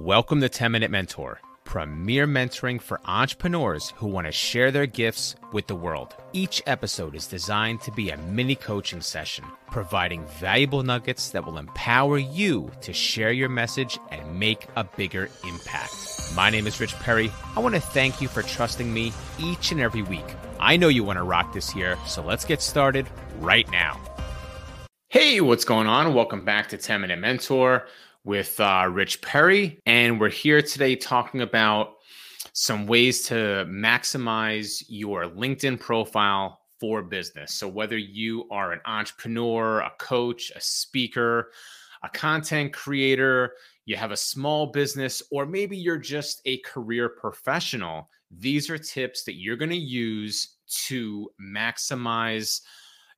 Welcome to 10 Minute Mentor, premier mentoring for entrepreneurs who want to share their gifts with the world. Each episode is designed to be a mini coaching session, providing valuable nuggets that will empower you to share your message and make a bigger impact. My name is Rich Perry. I want to thank you for trusting me each and every week. I know you want to rock this year, so let's get started right now. Hey, what's going on? Welcome back to 10 Minute Mentor with uh, Rich Perry. And we're here today talking about some ways to maximize your LinkedIn profile for business. So, whether you are an entrepreneur, a coach, a speaker, a content creator, you have a small business, or maybe you're just a career professional, these are tips that you're going to use to maximize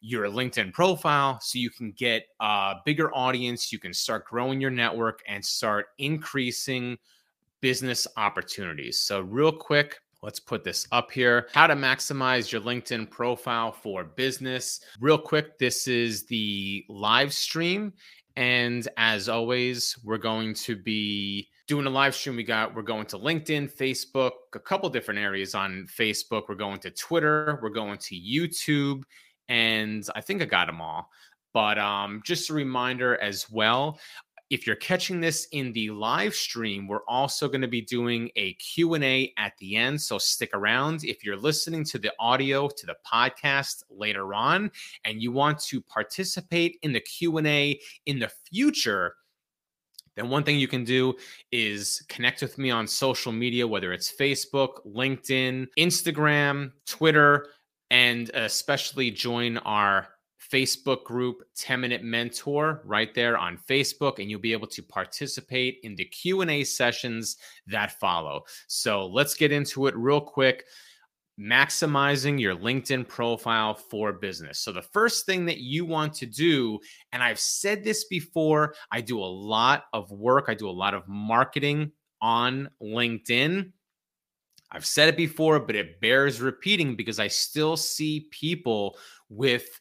your LinkedIn profile so you can get a bigger audience, you can start growing your network and start increasing business opportunities. So, real quick, let's put this up here. How to maximize your LinkedIn profile for business. Real quick, this is the live stream. And as always, we're going to be doing a live stream. We got we're going to LinkedIn, Facebook, a couple different areas on Facebook. We're going to Twitter, we're going to YouTube, and I think I got them all. But um, just a reminder as well, if you're catching this in the live stream, we're also going to be doing a Q&A at the end, so stick around. If you're listening to the audio to the podcast later on and you want to participate in the Q&A in the future, then one thing you can do is connect with me on social media, whether it's Facebook, LinkedIn, Instagram, Twitter and especially join our Facebook group 10 Minute Mentor right there on Facebook and you'll be able to participate in the Q&A sessions that follow. So, let's get into it real quick. Maximizing your LinkedIn profile for business. So, the first thing that you want to do, and I've said this before, I do a lot of work, I do a lot of marketing on LinkedIn I've said it before, but it bears repeating because I still see people with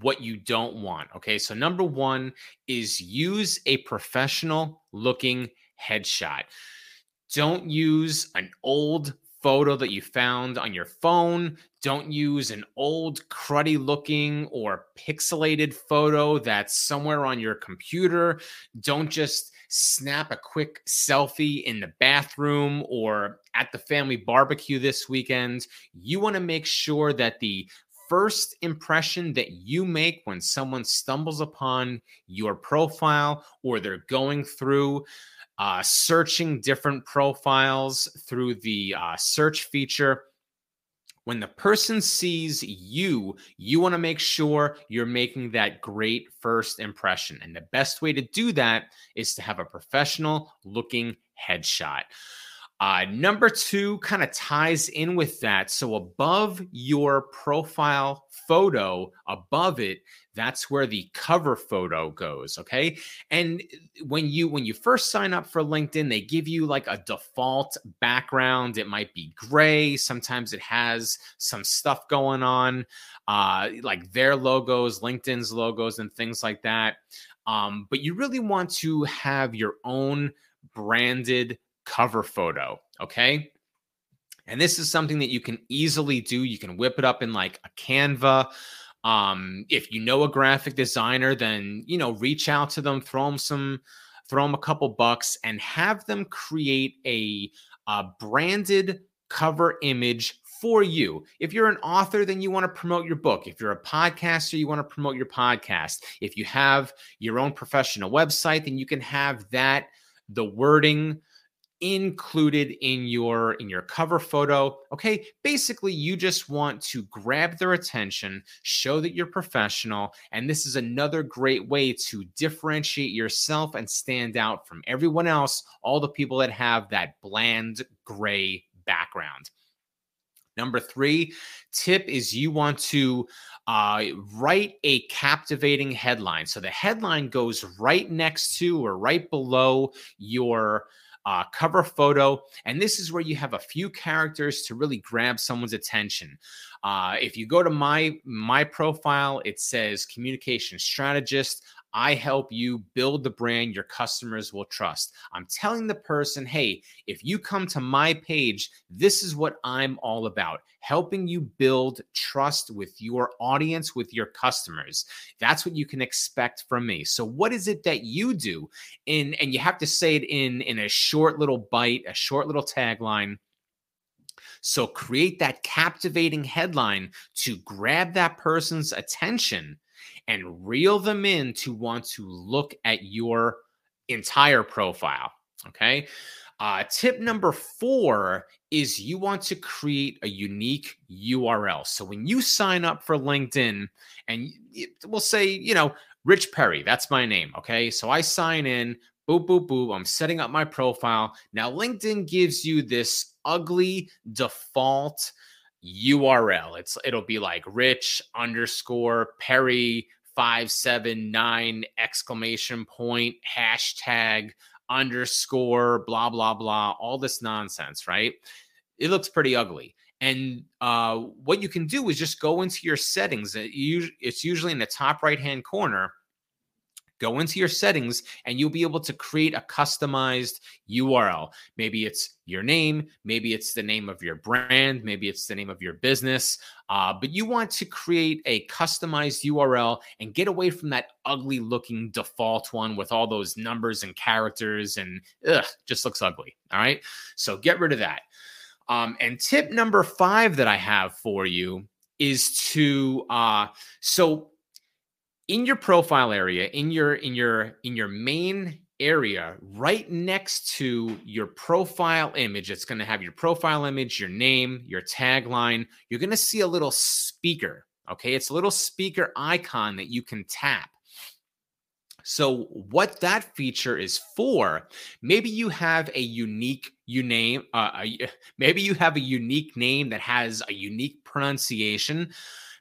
what you don't want. Okay. So, number one is use a professional looking headshot. Don't use an old photo that you found on your phone. Don't use an old, cruddy looking or pixelated photo that's somewhere on your computer. Don't just snap a quick selfie in the bathroom or at the family barbecue this weekend. You want to make sure that the first impression that you make when someone stumbles upon your profile or they're going through uh, searching different profiles through the uh, search feature. When the person sees you, you want to make sure you're making that great first impression. And the best way to do that is to have a professional looking headshot. Uh, number two kind of ties in with that. So above your profile photo, above it, that's where the cover photo goes. Okay. And when you when you first sign up for LinkedIn, they give you like a default background. It might be gray. Sometimes it has some stuff going on, uh, like their logos, LinkedIn's logos, and things like that. Um, but you really want to have your own branded cover photo. Okay. And this is something that you can easily do. You can whip it up in like a Canva. Um, if you know a graphic designer, then you know, reach out to them, throw them some, throw them a couple bucks, and have them create a, a branded cover image for you. If you're an author, then you want to promote your book. If you're a podcaster, you want to promote your podcast. If you have your own professional website, then you can have that the wording included in your in your cover photo okay basically you just want to grab their attention show that you're professional and this is another great way to differentiate yourself and stand out from everyone else all the people that have that bland gray background Number three tip is you want to uh, write a captivating headline. So the headline goes right next to or right below your uh, cover photo. And this is where you have a few characters to really grab someone's attention. Uh, if you go to my my profile, it says communication strategist. I help you build the brand your customers will trust. I'm telling the person, hey, if you come to my page, this is what I'm all about helping you build trust with your audience, with your customers. That's what you can expect from me. So, what is it that you do? In, and you have to say it in, in a short little bite, a short little tagline. So create that captivating headline to grab that person's attention and reel them in to want to look at your entire profile. Okay. Uh, tip number four is you want to create a unique URL. So when you sign up for LinkedIn, and we'll say, you know, Rich Perry, that's my name. Okay. So I sign in, boop, boop, boop. I'm setting up my profile. Now, LinkedIn gives you this ugly default URL. It's it'll be like rich underscore Perry five seven nine exclamation point hashtag underscore blah blah blah all this nonsense right it looks pretty ugly and uh, what you can do is just go into your settings it's usually in the top right hand corner Go into your settings and you'll be able to create a customized URL. Maybe it's your name, maybe it's the name of your brand, maybe it's the name of your business. Uh, but you want to create a customized URL and get away from that ugly looking default one with all those numbers and characters and ugh, just looks ugly. All right. So get rid of that. Um, and tip number five that I have for you is to uh, so in your profile area in your in your in your main area right next to your profile image it's going to have your profile image your name your tagline you're going to see a little speaker okay? It's a little speaker icon that you can tap. So what that feature is for maybe you have a unique you name uh, a, maybe you have a unique name that has a unique pronunciation.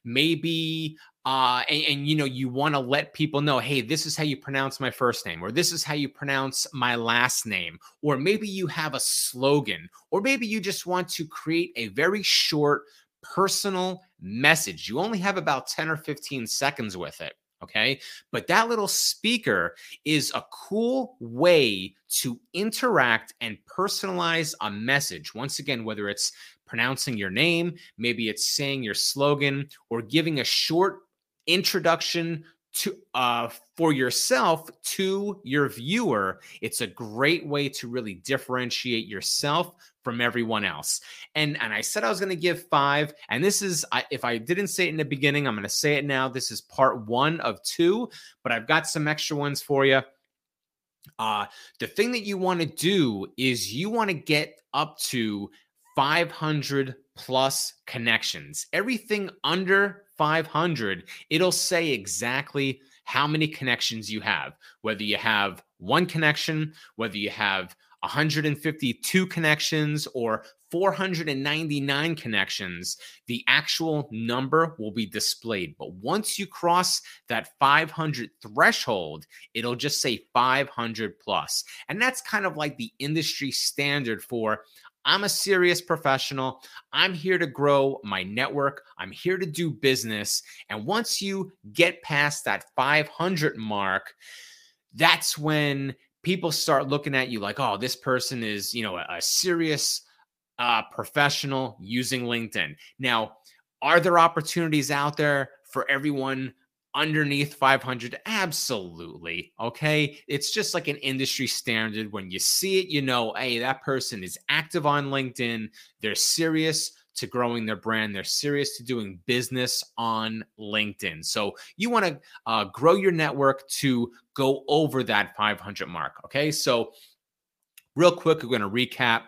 Maybe uh, and, and, you know you want to let people know hey this is how you pronounce my first name or this is how you pronounce my last name or maybe you have a slogan or maybe you just want to create a very short personal message. You only have about 10 or 15 seconds with it okay? But that little speaker is a cool way to interact and personalize a message. Once again whether it's pronouncing your name maybe it's saying your slogan or giving a short introduction to uh, for yourself to your viewer. It's a great way to really differentiate yourself from everyone else. And and i said i was going to give five and this is I, if i didn't say it in the beginning i'm going to say it now. This is part one of two but i've got some extra ones for you uh the thing that you want to do is you want to get up to 500 plus connections. Everything under 500, it'll say exactly how many connections you have, whether you have one connection, whether you have 152 connections or 499 connections, the actual number will be displayed. But once you cross that 500 threshold, it'll just say 500 plus. And that's kind of like the industry standard for I'm a serious professional. I'm here to grow my network. I'm here to do business. And once you get past that 500 mark, that's when people start looking at you like, oh, this person is, you know, a, a serious uh, professional using LinkedIn. Now, are there opportunities out there for everyone underneath 500 absolutely okay? It's just like an industry standard when you see it you know hey that person is active on linkedin they're serious to growing their brand they're serious to doing business on linkedin. So you want to uh, grow your network to go over that 500 mark okay? So real quick we're going to recap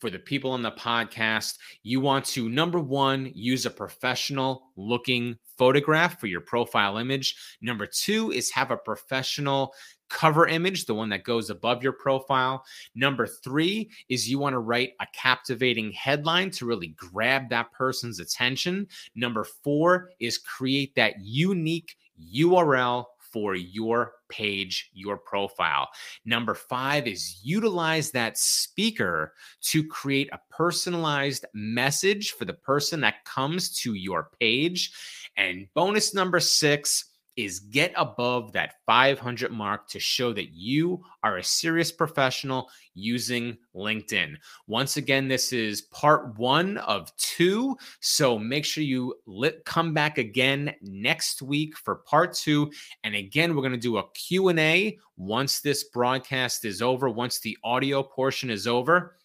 for the people on the podcast, you want to number one, use a professional looking photograph for your profile image. Number two is have a professional cover image, the one that goes above your profile. Number three is you want to write a captivating headline to really grab that person's attention. Number four is create that unique URL for your page, your profile. Number five is utilize that speaker to create a personalized message for the person that comes to your page. And bonus number six is get above that 500 mark to show that you are a serious professional using LinkedIn. Once again, this is part one of two. So make sure you lit, come back again next week for part two. And again, we're going to do a Q&A once this broadcast is over, once the audio portion is over.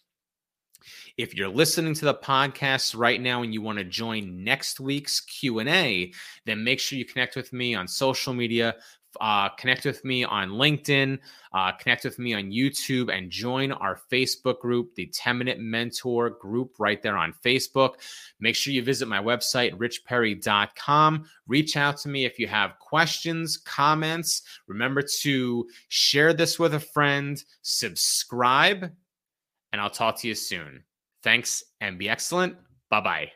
If you're listening to the podcast right now and you want to join next week's Q&A, then make sure you connect with me on social media, uh, connect with me on LinkedIn, uh, connect with me on YouTube, and join our Facebook group, the 10 Minute Mentor group, right there on Facebook. Make sure you visit my website, richperry.com. Reach out to me if you have questions, comments. Remember to share this with a friend, subscribe, and I'll talk to you soon. Thanks and be excellent. Bye bye.